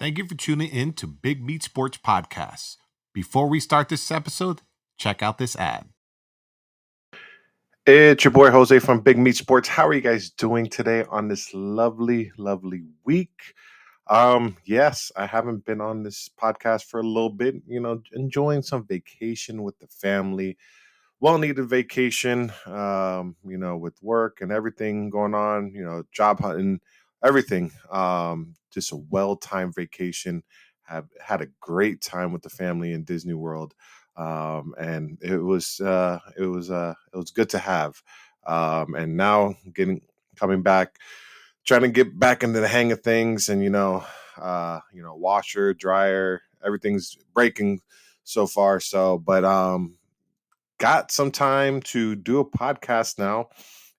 Thank you for tuning in to Big Meat Sports Podcast. Before we start this episode, check out this ad. It's your boy Jose from Big Meat Sports. How are you guys doing today on this lovely, lovely week? Um, yes, I haven't been on this podcast for a little bit, you know, enjoying some vacation with the family. Well needed vacation, um, you know, with work and everything going on, you know, job hunting, everything. Um, just a well timed vacation. Have had a great time with the family in Disney World. Um, and it was uh, it was uh, it was good to have. Um, and now getting coming back, trying to get back into the hang of things, and you know, uh, you know, washer, dryer, everything's breaking so far. So, but um, got some time to do a podcast now,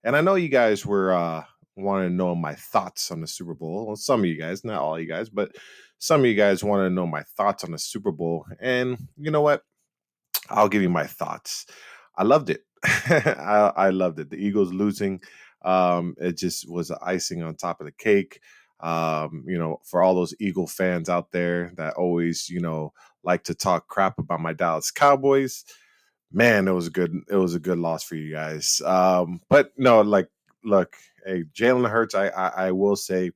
and I know you guys were uh, want to know my thoughts on the Super Bowl. Well, some of you guys, not all you guys, but some of you guys want to know my thoughts on the Super Bowl. And you know what? I'll give you my thoughts. I loved it. I, I, loved it. The Eagles losing, um, it just was icing on top of the cake. Um, you know, for all those Eagle fans out there that always, you know, like to talk crap about my Dallas Cowboys, man, it was a good, it was a good loss for you guys. Um, but no, like, look, hey, Jalen Hurts, I, I, I will say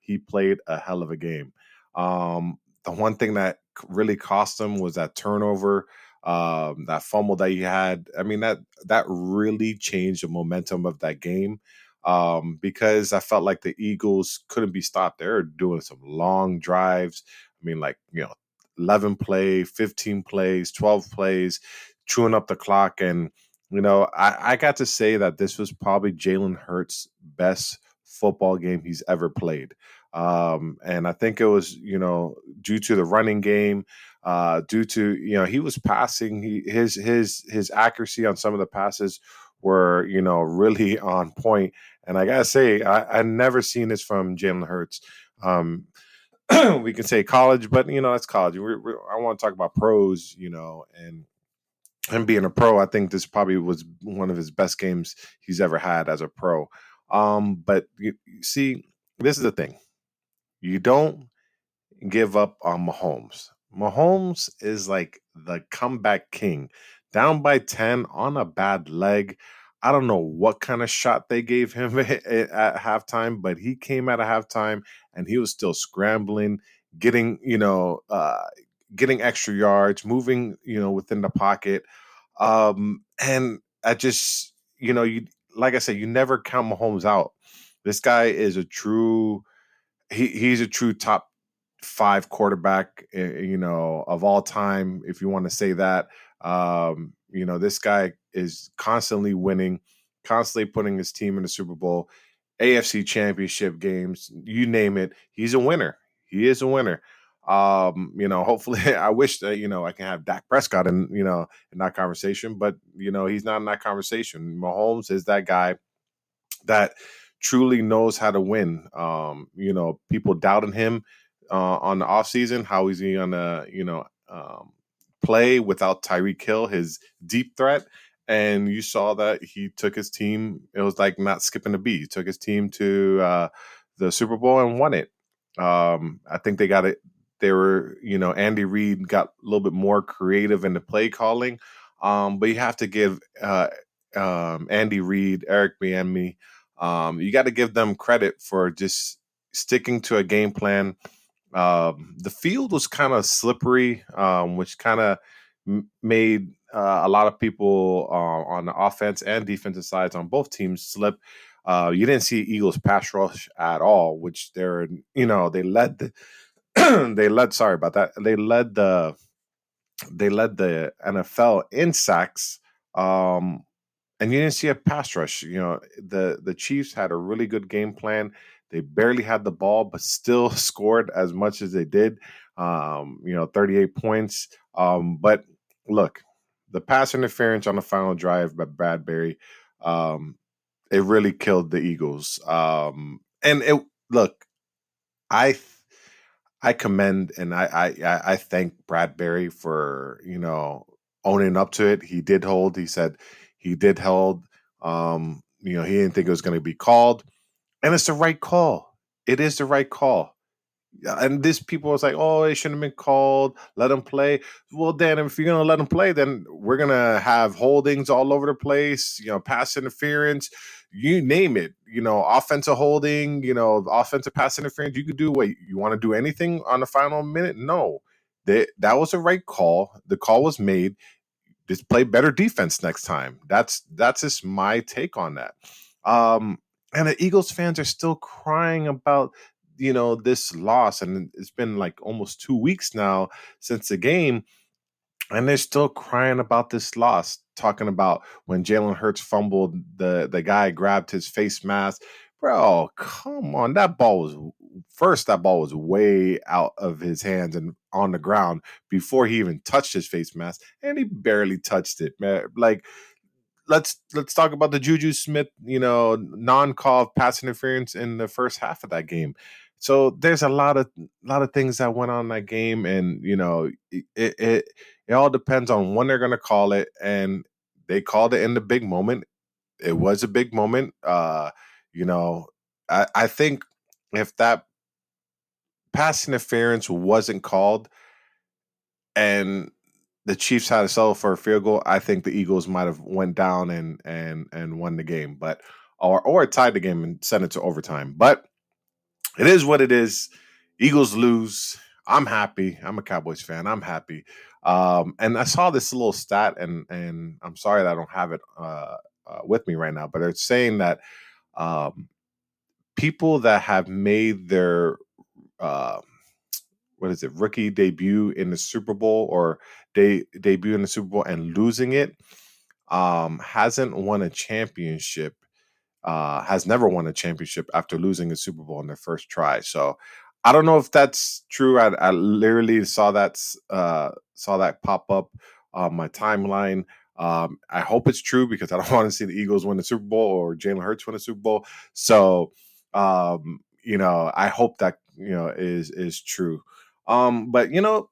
he played a hell of a game. Um, the one thing that really cost him was that turnover um, that fumble that he had. I mean that that really changed the momentum of that game um, because I felt like the Eagles couldn't be stopped. They were doing some long drives. I mean, like you know, eleven play, fifteen plays, twelve plays, chewing up the clock, and you know, I, I got to say that this was probably Jalen Hurts' best football game he's ever played. Um, and I think it was, you know, due to the running game, uh, due to you know he was passing, he, his his his accuracy on some of the passes were you know really on point. And I gotta say, I, I never seen this from Jalen Hurts. Um, we can say college, but you know that's college. We're, we're, I want to talk about pros, you know, and him being a pro. I think this probably was one of his best games he's ever had as a pro. Um, but you, you see, this is the thing you don't give up on Mahomes. Mahomes is like the comeback king. Down by 10 on a bad leg. I don't know what kind of shot they gave him at halftime, but he came at a halftime and he was still scrambling, getting, you know, uh, getting extra yards, moving, you know, within the pocket. Um, and I just, you know, you like I said, you never count Mahomes out. This guy is a true he he's a true top five quarterback, eh, you know, of all time, if you want to say that. Um, you know, this guy is constantly winning, constantly putting his team in the Super Bowl, AFC championship games, you name it. He's a winner. He is a winner. Um, you know, hopefully I wish that, you know, I can have Dak Prescott in, you know, in that conversation, but you know, he's not in that conversation. Mahomes is that guy that truly knows how to win. Um, you know, people doubting him uh, on the offseason. How is he gonna, you know, um, play without Tyreek Hill, his deep threat? And you saw that he took his team. It was like not skipping a beat. He took his team to uh, the Super Bowl and won it. Um, I think they got it. They were, you know, Andy Reid got a little bit more creative in the play calling. Um, but you have to give uh, um, Andy Reid, Eric Bieniemy, um, you got to give them credit for just sticking to a game plan. Um, the field was kind of slippery, um, which kind of m- made uh, a lot of people uh, on the offense and defensive sides on both teams slip. Uh, you didn't see Eagles pass rush at all, which they're you know they led the they led sorry about that they led the they led the NFL in sacks um, and you didn't see a pass rush. You know, the the Chiefs had a really good game plan. They barely had the ball, but still scored as much as they did. Um, you know, 38 points. Um, but look, the pass interference on the final drive by Bradberry, um, it really killed the Eagles. Um, and it look, I I commend and I I I thank Bradberry for you know owning up to it. He did hold. He said he did hold. Um, you know, he didn't think it was going to be called, and it's the right call. It is the right call. And these people was like, oh, it shouldn't have been called. Let him play. Well, then if you're gonna let him play, then we're gonna have holdings all over the place. You know, pass interference, you name it. You know, offensive holding. You know, offensive pass interference. You could do what you want to do. Anything on the final minute? No, that that was the right call. The call was made. Just play better defense next time. That's that's just my take on that. Um, and the Eagles fans are still crying about you know this loss and it's been like almost two weeks now since the game and they're still crying about this loss talking about when jalen hurts fumbled the the guy grabbed his face mask bro come on that ball was first that ball was way out of his hands and on the ground before he even touched his face mask and he barely touched it man like let's let's talk about the Juju Smith, you know, non-call pass interference in the first half of that game. So there's a lot of lot of things that went on that game, and you know, it it, it all depends on when they're going to call it, and they called it in the big moment. It was a big moment. Uh, you know, I, I think if that pass interference wasn't called, and the Chiefs had to settle for a field goal, I think the Eagles might have went down and and and won the game, but or or tied the game and sent it to overtime. But it is what it is. Eagles lose. I'm happy. I'm a Cowboys fan. I'm happy. Um, and I saw this little stat, and and I'm sorry that I don't have it uh, uh, with me right now, but it's saying that um, people that have made their uh, what is it rookie debut in the Super Bowl or de- debut in the Super Bowl and losing it um, hasn't won a championship uh, has never won a championship after losing a Super Bowl in their first try. So I don't know if that's true. I, I literally saw that uh, saw that pop up on my timeline. Um, I hope it's true because I don't want to see the Eagles win the Super Bowl or Jalen Hurts win a Super Bowl. So um, you know, I hope that you know is is true. Um, but you know,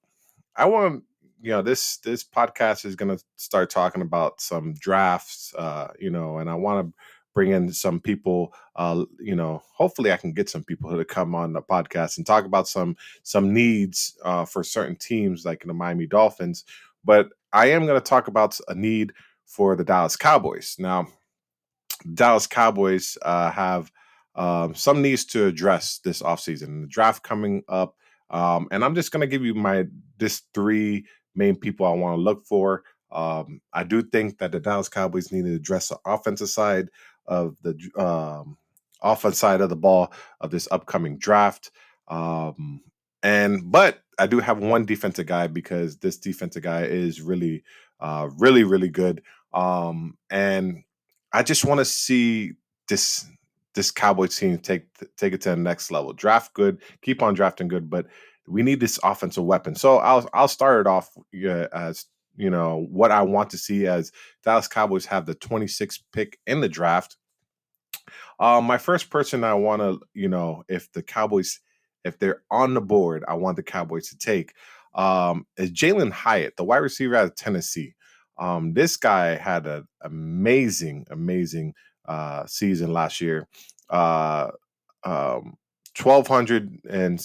I want you know this this podcast is going to start talking about some drafts. Uh, you know, and I want to bring in some people uh, you know hopefully i can get some people to come on the podcast and talk about some some needs uh, for certain teams like the miami dolphins. But i am going to talk about a need for the dallas cowboys. Now dallas cowboys uh, have um, some needs to address this offseason. The draft coming up um, and i'm just going to give you my this three main people i want to look for. Um, I do think that the Dallas Cowboys need to address the offensive side of the um, offense side of the ball of this upcoming draft. Um, and but I do have one defensive guy because this defensive guy is really, uh, really, really good. Um, and I just want to see this this Cowboys team take take it to the next level. Draft good, keep on drafting good, but we need this offensive weapon. So I'll I'll start it off uh, as you know what I want to see as Dallas Cowboys have the 26th pick in the draft. Um, my first person I want to, you know, if the Cowboys, if they're on the board, I want the Cowboys to take um, is Jalin Hyatt, the wide receiver out of Tennessee. Um, this guy had an amazing, amazing uh, season last year. Uh, um, 1,200 and,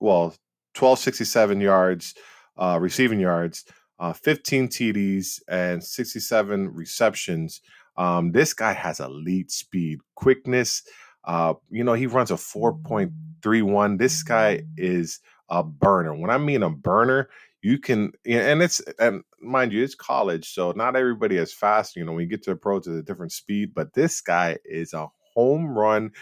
well, 1,267 yards, uh, receiving yards, uh, 15 TDs, and 67 receptions. Um, this guy has elite speed, quickness. Uh, you know, he runs a 4.31. This guy is a burner. When I mean a burner, you can, and it's, and mind you, it's college, so not everybody is fast. You know, when you get to the pros, it's a different speed, but this guy is a home run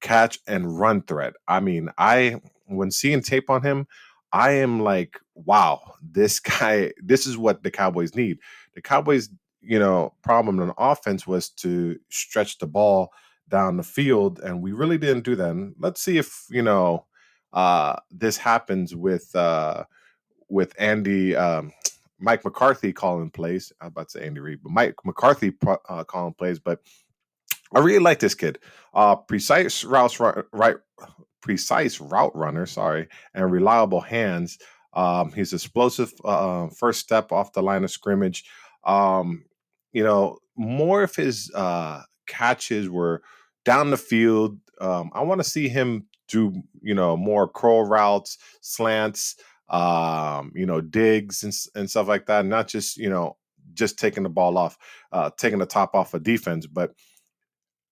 catch and run threat. I mean, I, when seeing tape on him, I am like, wow, this guy, this is what the Cowboys need. The Cowboys, you know, problem on offense was to stretch the ball down the field, and we really didn't do that. And let's see if, you know, uh, this happens with uh, with Andy um, Mike McCarthy calling plays. I was about to say Andy Reid, but Mike McCarthy uh, calling plays. But I really like this kid. Uh, precise routes right precise route runner, sorry, and reliable hands. Um, he's explosive uh, first step off the line of scrimmage. Um, you know, more of his uh, catches were down the field. Um, I want to see him do you know more curl routes, slants, um, you know, digs and and stuff like that. Not just you know just taking the ball off, uh, taking the top off of defense, but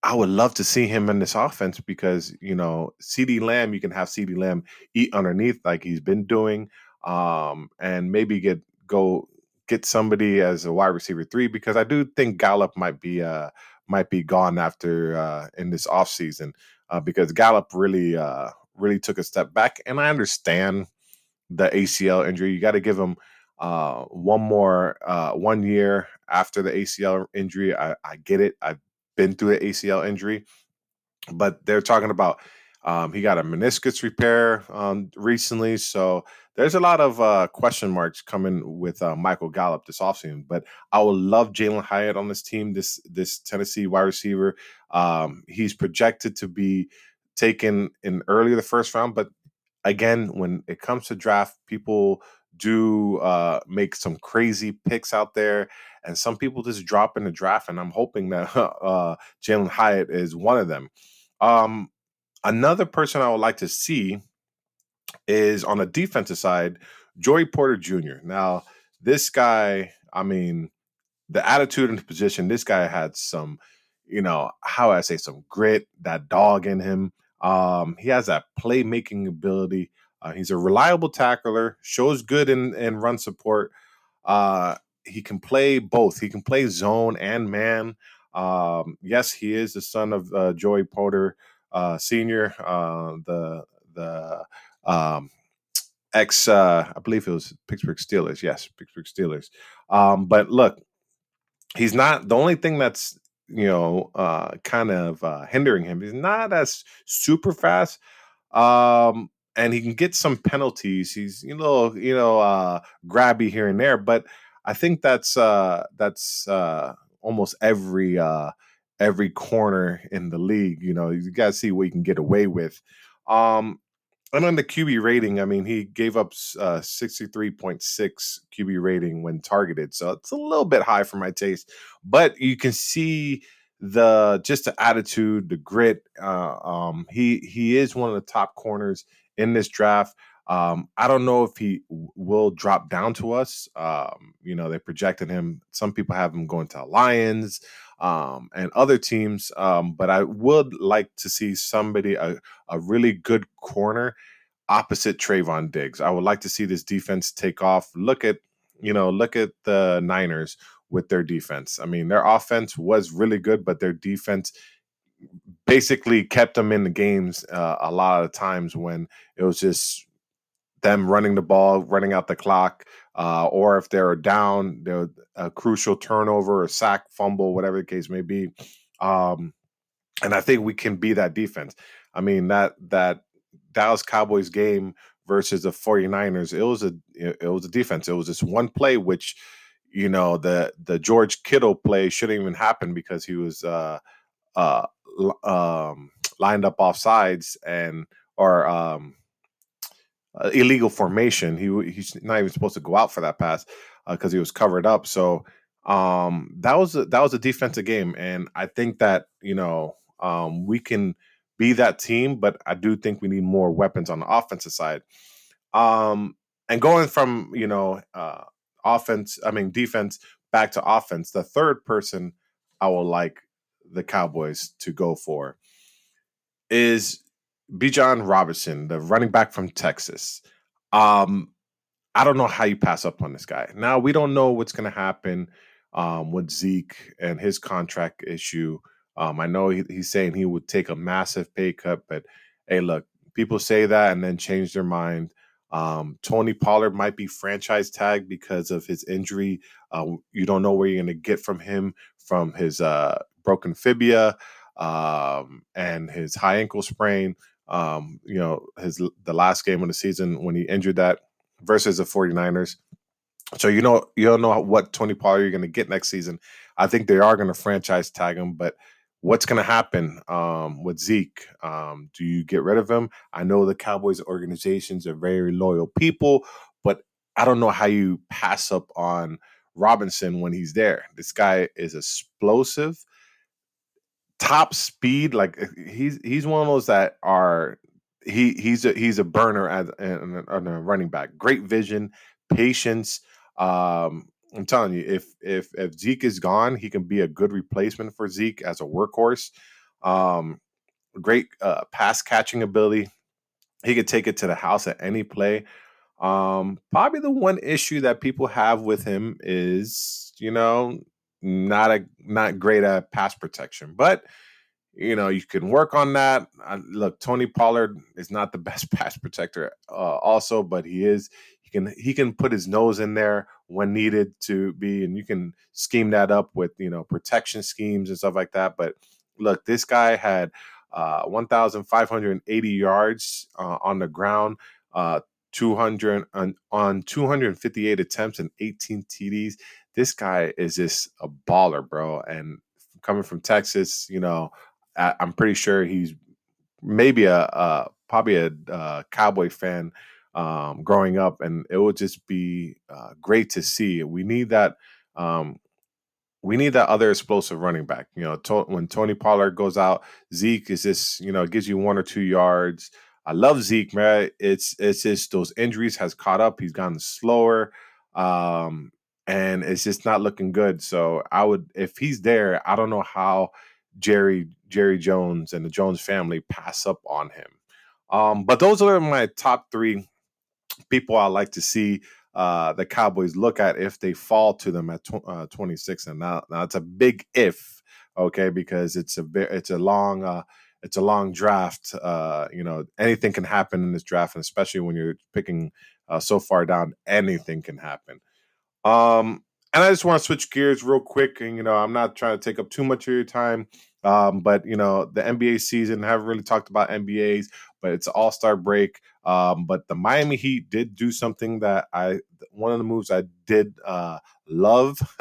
I would love to see him in this offense because you know CD Lamb, you can have CD Lamb eat underneath like he's been doing, um, and maybe get go get somebody as a wide receiver three because I do think Gallup might be uh might be gone after uh in this offseason uh, because Gallup really uh really took a step back, and I understand the ACL injury. You got to give him uh one more uh one year after the ACL injury. I, I get it. I've been through an ACL injury, but they're talking about um, he got a meniscus repair um, recently, so there's a lot of uh, question marks coming with uh, Michael Gallup this offseason. But I would love Jalin Hyatt on this team, this this Tennessee wide receiver. Um, he's projected to be taken in early the first round, but again, when it comes to draft, people do uh, make some crazy picks out there, and some people just drop in the draft. And I'm hoping that uh, Jalin Hyatt is one of them. Um, another person I would like to see is on the defensive side, Joey Porter Jr. Now, this guy, I mean, the attitude and the position, this guy had some, you know, how I say, some grit, that dog in him. Um, he has that playmaking ability. Uh, he's a reliable tackler, shows good in, in run support. Uh, he can play both. He can play zone and man. Um, yes, he is the son of uh, Joey Porter uh, Senior, uh, the the um, ex, uh, I believe it was Pittsburgh Steelers. Yes, Pittsburgh Steelers. Um, but look, he's not the only thing that's you know uh, kind of uh, hindering him. He's not as super fast. Um, and he can get some penalties. He's you know you know uh, grabby here and there, but I think that's uh, that's uh, almost every uh, every corner in the league. You know, you got to see what you can get away with. Um, and on the QB rating, I mean, he gave up uh, 63.6 QB rating when targeted. So it's a little bit high for my taste, but you can see the just the attitude, the grit. Uh, um, he he is one of the top corners in this draft. Um, I don't know if he will drop down to us. Um, you know, they projected him. Some people have him going to Lions um, and other teams, um, but I would like to see somebody a, a really good corner opposite Trevon Diggs. I would like to see this defense take off. Look at you know, look at the Niners with their defense. I mean, their offense was really good, but their defense basically kept them in the games uh, a lot of times when it was just them running the ball, running out the clock, uh, or if they're down, they're a crucial turnover, a sack, fumble, whatever the case may be. Um, and I think we can be that defense. I mean that that Dallas Cowboys game versus the 49ers, it was a it was a defense. It was this one play which you know the the George Kittle play shouldn't even happen because he was uh uh um lined up off sides and or um uh, illegal formation. He he's not even supposed to go out for that pass because uh, he was covered up. So um, that was a, that was a defensive game, and I think that you know um, we can be that team, but I do think we need more weapons on the offensive side. Um, and going from you know uh, offense, I mean defense back to offense, the third person I will like the Cowboys to go for is Bijan Robinson, the running back from Texas. Um, I don't know how you pass up on this guy. Now we don't know what's going to happen um, with Zeke and his contract issue. Um, I know he, he's saying he would take a massive pay cut, but hey, look, people say that and then change their mind. Um, Tony Pollard might be franchise tag because of his injury. Uh, you don't know where you're going to get from him from his uh, broken fibia um, and his high ankle sprain um, you know, his the last game of the season when he injured that versus the 49ers. So you know you don't know what Tony Pollard you're going to get next season. I think they are going to franchise tag him, but what's going to happen um, with Zeke? Um, do you get rid of him? I know the Cowboys organizations are very loyal people, but I don't know how you pass up on Robinson when he's there. This guy is explosive top speed. Like eh, he's he's one of those that are he he's a he's a burner as a, a running back. Great vision, patience. Um, I'm telling you, if if if Zeke is gone, he can be a good replacement for Zeke as a workhorse. Um, great uh, pass catching ability. He could take it to the house at any play. Um, probably the one issue that people have with him is, you know, not a not great at pass protection, but you know you can work on that. Uh, look, Tony Pollard is not the best pass protector, uh, also, but he is. He can he can put his nose in there when needed to be, and you can scheme that up with you know protection schemes and stuff like that. But look, this guy had uh, 1,580 yards uh, on the ground, uh, 200 on, on 258 attempts and 18 TDs. This guy is just a baller, bro. And coming from Texas, you know, I, am pretty sure he's maybe a, a probably a, a, Cowboy fan um, growing up, and it would just be uh, great to see. We need that. Um, we need that other explosive running back. You know, to, when Tony Pollard goes out, Zeke is just you know gives you one or two yards. I love Zeke, man. It's it's just those injuries has caught up. He's gotten slower, um, and it's just not looking good. So I would, if he's there, I don't know how Jerry Jerry Jones and the Jones family pass up on him. Um, but those are my top three people I like to see uh, the Cowboys look at if they fall to them at tw- uh, 26. And now, now it's a big if, okay, because it's a bit it's a long uh, it's a long draft. Uh, you know, anything can happen in this draft, and especially when you're picking uh, so far down, anything can happen. Um, and I just want to switch gears real quick, and you know, I'm not trying to take up too much of your time. Um, but you know, the NBA season I haven't really talked about NBAs, but it's All Star break. Um, but the Miami Heat did do something that I one of the moves I did uh, love.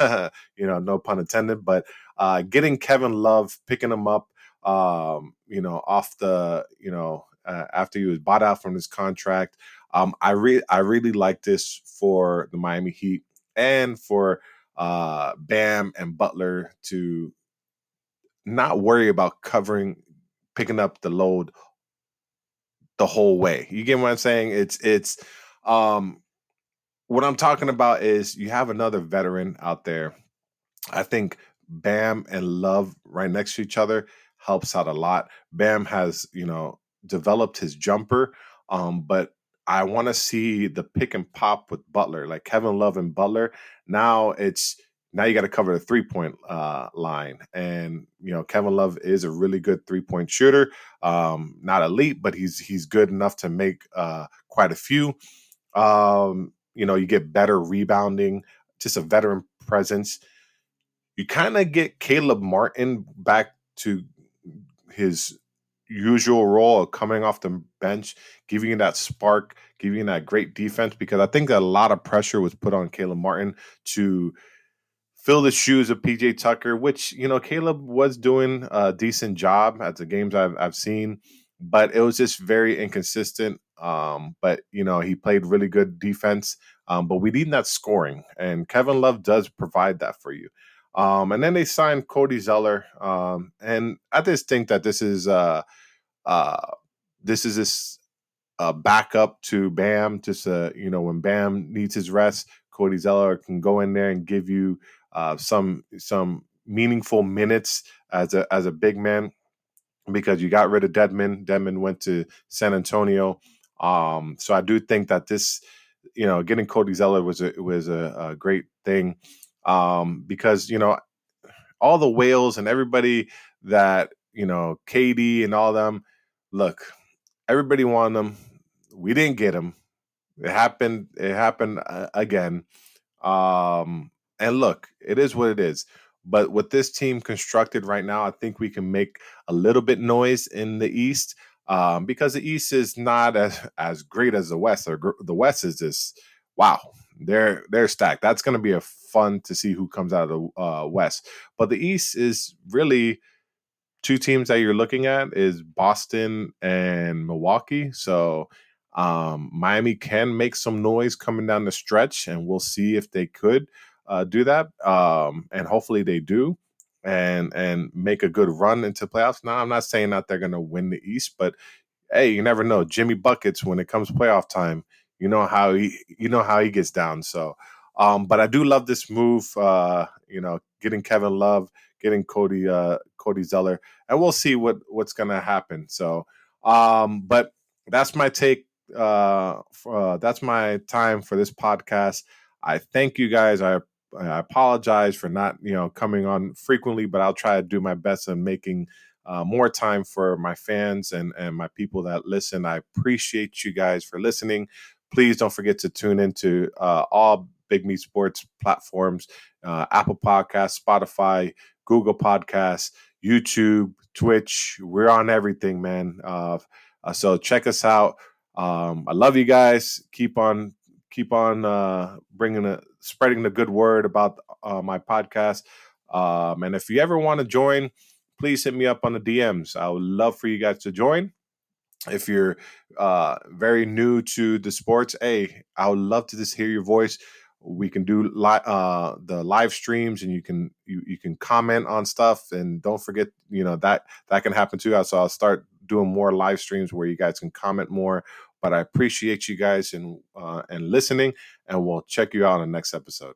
you know, no pun intended, but uh, getting Kevin Love, picking him up um, you know, off the, you know, uh, after he was bought out from his contract. Um, I re- I really like this for the Miami Heat and for uh, Bam and Butler to not worry about covering, picking up the load the whole way. You get what I'm saying? It's, it's, um, what I'm talking about is you have another veteran out there. I think Bam and Love right next to each other helps out a lot. Bam has, you know, developed his jumper, um, but I want to see the pick and pop with Butler, like Kevin Love and Butler. Now it's now you got to cover the three point uh, line, and you know Kevin Love is a really good three point shooter. Um, not elite, but he's he's good enough to make uh, quite a few. Um, you know, you get better rebounding, just a veteran presence. You kind of get Caleb Martin back to his usual role of coming off the bench, giving you that spark, giving you that great defense. Because I think a lot of pressure was put on Caleb Martin to fill the shoes of PJ Tucker, which you know Caleb was doing a decent job at the games I've, I've seen, but it was just very inconsistent. Um, but you know he played really good defense, um, but we need that scoring, and Kevin Love does provide that for you. Um, and then they signed Cody Zeller. Um, and I just think that this is uh, uh, this is this uh, backup to Bam. Just uh, you know, when Bam needs his rest, Cody Zeller can go in there and give you uh, some some meaningful minutes as a as a big man because you got rid of Dedmon. Dedmon went to San Antonio. Um, so I do think that this, you know, getting Cody Zeller was a was a, a great thing um, because you know all the whales and everybody that you know KD and all them. Look, everybody wanted them. We didn't get them. It happened. It happened uh, again. Um, and look, it is what it is. But with this team constructed right now, I think we can make a little bit noise in the East um, because the East is not as as great as the West. Or the West is just wow. They're they're stacked. That's going to be a fun to see who comes out of the uh, West. But the East is really two teams that you're looking at is Boston and Milwaukee. So um, Miami can make some noise coming down the stretch, and we'll see if they could uh, do that. Um, and hopefully they do, and and make a good run into playoffs. Now I'm not saying that they're going to win the East, but hey, you never know. Jimmy buckets when it comes playoff time. You know how he you know how he gets down. So, um, but I do love this move. Uh, you know, getting Kevin Love, getting Cody uh, Cody Zeller, and we'll see what what's gonna happen. So, um, but that's my take. Uh, for, uh, that's my time for this podcast. I thank you guys. I I apologize for not you know coming on frequently, but I'll try to do my best in making uh, more time for my fans and and my people that listen. I appreciate you guys for listening. Please don't forget to tune into uh, all Big Meat Sports platforms: uh, Apple Podcasts, Spotify, Google Podcasts, YouTube, Twitch. We're on everything, man. Uh, so check us out. Um, I love you guys. Keep on keep on uh, bringing a spreading the good word about uh, my podcast. Um, and if you ever want to join, please hit me up on the DMs. I would love for you guys to join. If you're uh, very new to the sports, hey, I would love to just hear your voice. We can do li- uh, the live streams, and you can you, you can comment on stuff. And don't forget, you know that that can happen too. So I'll start doing more live streams where you guys can comment more. But I appreciate you guys and uh, and listening, and we'll check you out on the next episode.